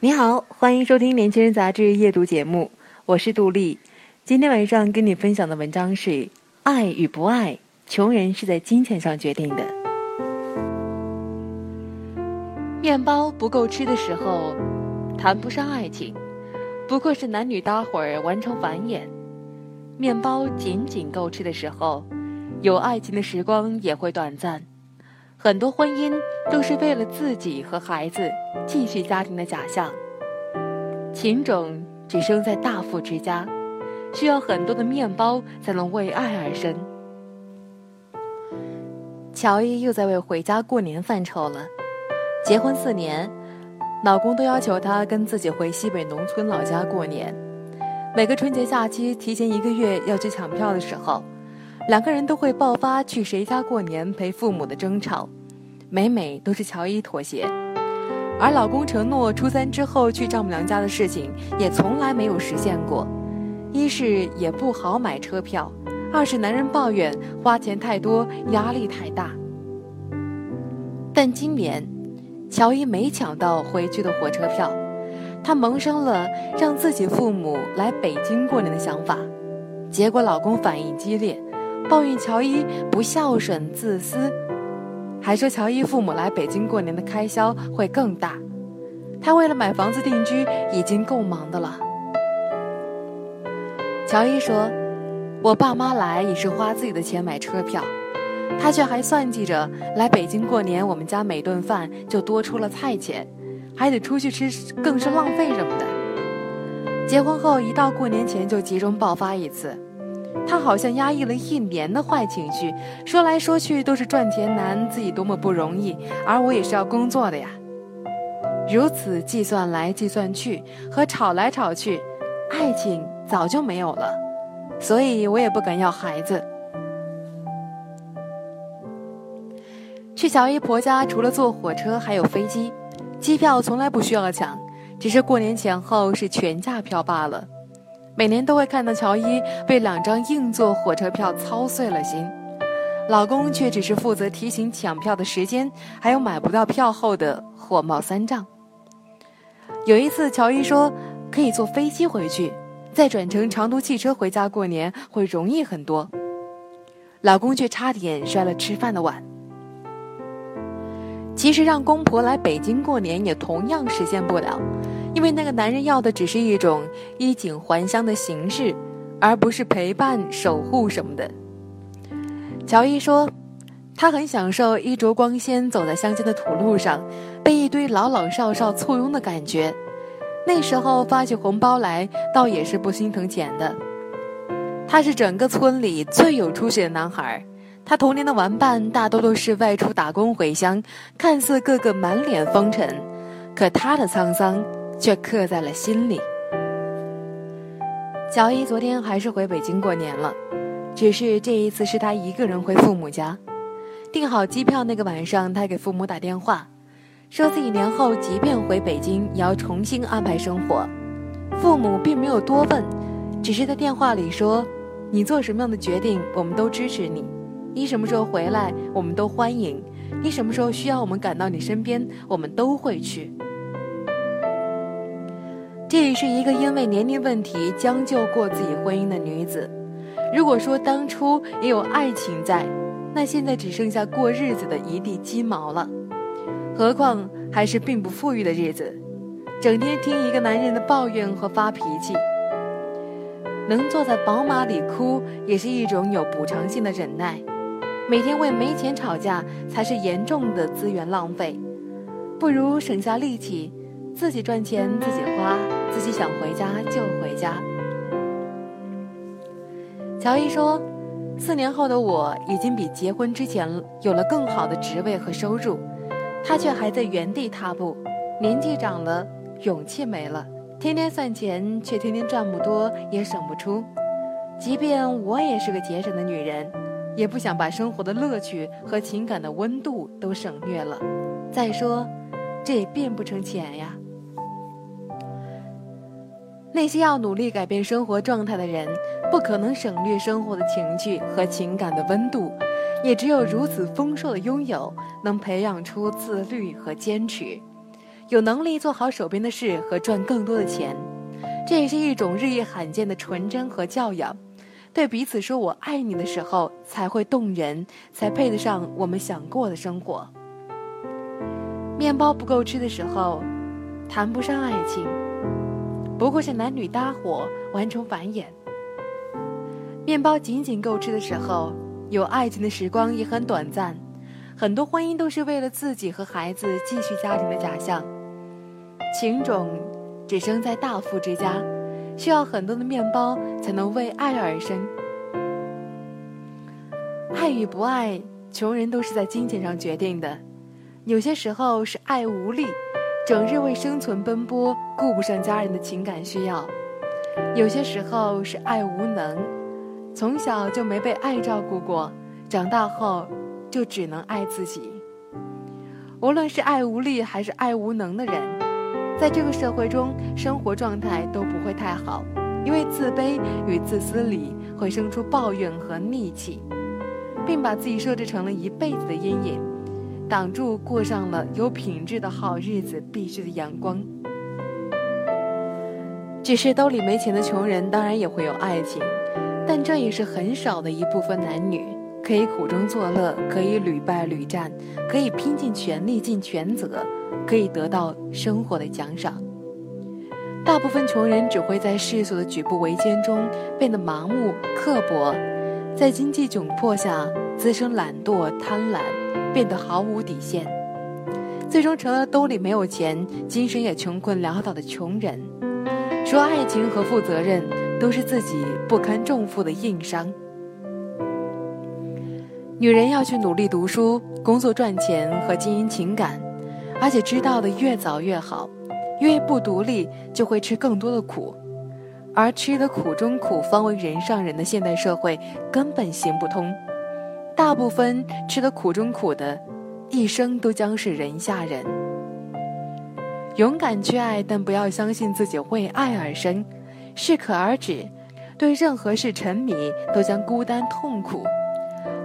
你好，欢迎收听《年轻人杂志》夜读节目，我是杜丽。今天晚上跟你分享的文章是《爱与不爱，穷人是在金钱上决定的》。面包不够吃的时候，谈不上爱情，不过是男女搭伙儿完成繁衍；面包仅仅够吃的时候，有爱情的时光也会短暂。很多婚姻都是为了自己和孩子继续家庭的假象。情种只生在大富之家，需要很多的面包才能为爱而生。乔伊又在为回家过年犯愁了。结婚四年，老公都要求她跟自己回西北农村老家过年。每个春节假期提前一个月要去抢票的时候。两个人都会爆发去谁家过年陪父母的争吵，每每都是乔伊妥协，而老公承诺初三之后去丈母娘家的事情也从来没有实现过。一是也不好买车票，二是男人抱怨花钱太多，压力太大。但今年，乔伊没抢到回去的火车票，她萌生了让自己父母来北京过年的想法，结果老公反应激烈。抱怨乔伊不孝顺、自私，还说乔伊父母来北京过年的开销会更大。他为了买房子定居已经够忙的了。乔伊说：“我爸妈来也是花自己的钱买车票，他却还算计着来北京过年，我们家每顿饭就多出了菜钱，还得出去吃，更是浪费什么的。结婚后一到过年前就集中爆发一次。”他好像压抑了一年的坏情绪，说来说去都是赚钱难，自己多么不容易，而我也是要工作的呀。如此计算来计算去，和吵来吵去，爱情早就没有了，所以我也不敢要孩子。去小姨婆家，除了坐火车，还有飞机，机票从来不需要抢，只是过年前后是全价票罢了。每年都会看到乔伊为两张硬座火车票操碎了心，老公却只是负责提醒抢票的时间，还有买不到票后的火冒三丈。有一次，乔伊说可以坐飞机回去，再转乘长途汽车回家过年会容易很多，老公却差点摔了吃饭的碗。其实让公婆来北京过年也同样实现不了。因为那个男人要的只是一种衣锦还乡的形式，而不是陪伴、守护什么的。乔伊说，他很享受衣着光鲜走在乡间的土路上，被一堆老老少少簇拥的感觉。那时候发起红包来，倒也是不心疼钱的。他是整个村里最有出息的男孩，他童年的玩伴大多都是外出打工回乡，看似个个满脸风尘，可他的沧桑。却刻在了心里。乔伊昨天还是回北京过年了，只是这一次是他一个人回父母家。订好机票那个晚上，他给父母打电话，说自己年后即便回北京，也要重新安排生活。父母并没有多问，只是在电话里说：“你做什么样的决定，我们都支持你。你什么时候回来，我们都欢迎。你什么时候需要我们赶到你身边，我们都会去。”这也是一个因为年龄问题将就过自己婚姻的女子。如果说当初也有爱情在，那现在只剩下过日子的一地鸡毛了。何况还是并不富裕的日子，整天听一个男人的抱怨和发脾气。能坐在宝马里哭，也是一种有补偿性的忍耐。每天为没钱吵架，才是严重的资源浪费。不如省下力气。自己赚钱自己花，自己想回家就回家。乔伊说：“四年后的我已经比结婚之前有了更好的职位和收入，他却还在原地踏步。年纪长了，勇气没了，天天算钱，却天天赚不多，也省不出。即便我也是个节省的女人，也不想把生活的乐趣和情感的温度都省略了。再说，这也变不成钱呀。那些要努力改变生活状态的人，不可能省略生活的情趣和情感的温度，也只有如此丰硕的拥有，能培养出自律和坚持。有能力做好手边的事和赚更多的钱，这也是一种日益罕见的纯真和教养。对彼此说我爱你的时候，才会动人，才配得上我们想过的生活。面包不够吃的时候，谈不上爱情，不过是男女搭伙完成繁衍。面包仅仅够吃的时候，有爱情的时光也很短暂。很多婚姻都是为了自己和孩子继续家庭的假象。情种只生在大富之家，需要很多的面包才能为爱而生。爱与不爱，穷人都是在金钱上决定的。有些时候是爱无力，整日为生存奔波，顾不上家人的情感需要；有些时候是爱无能，从小就没被爱照顾过，长大后就只能爱自己。无论是爱无力还是爱无能的人。在这个社会中，生活状态都不会太好，因为自卑与自私里会生出抱怨和戾气，并把自己设置成了一辈子的阴影，挡住过上了有品质的好日子必须的阳光。只是兜里没钱的穷人当然也会有爱情，但这也是很少的一部分男女，可以苦中作乐，可以屡败屡战，可以拼尽全力尽全责。可以得到生活的奖赏。大部分穷人只会在世俗的举步维艰中变得盲目刻薄，在经济窘迫下滋生懒惰贪婪，变得毫无底线，最终成了兜里没有钱、精神也穷困潦倒的穷人。说爱情和负责任都是自己不堪重负的硬伤。女人要去努力读书、工作赚钱和经营情感。而且知道的越早越好，因为不独立就会吃更多的苦，而吃的苦中苦方为人上人的现代社会根本行不通。大部分吃的苦中苦的，一生都将是人下人。勇敢去爱，但不要相信自己为爱而生，适可而止。对任何事沉迷，都将孤单痛苦。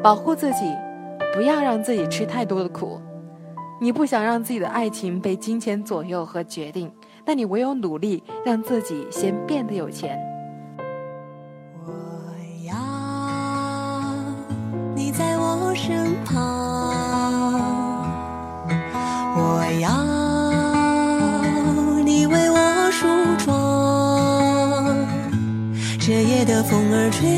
保护自己，不要让自己吃太多的苦。你不想让自己的爱情被金钱左右和决定，那你唯有努力让自己先变得有钱。这夜的风儿吹，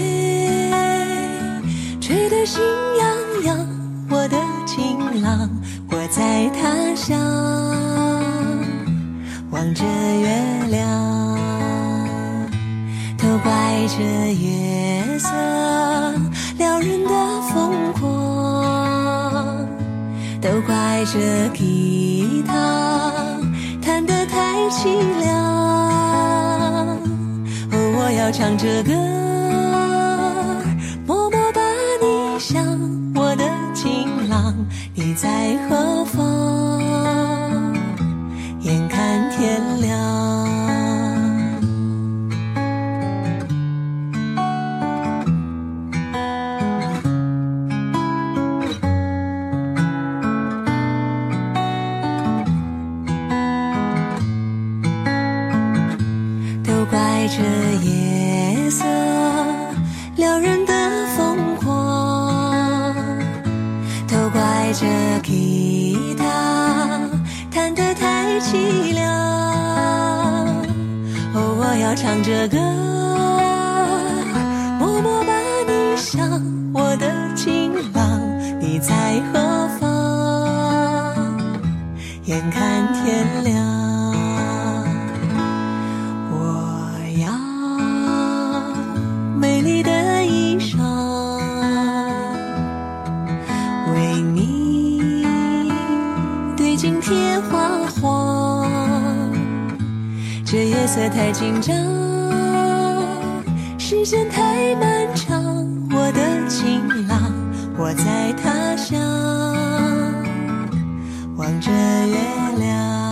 吹得心痒痒，我的情郎。我在他乡望着月亮，都怪这月色撩人的疯狂，都怪这吉他弹得太凄凉。唱着歌默默把你想我的情郎你在何方眼看天亮都怪这夜这。吉他弹得太凄凉，哦，我要唱着歌，默默把你想，我的情郎，你在何方？眼看天夜色太紧张，时间太漫长。我的情郎，我在他乡，望着月亮。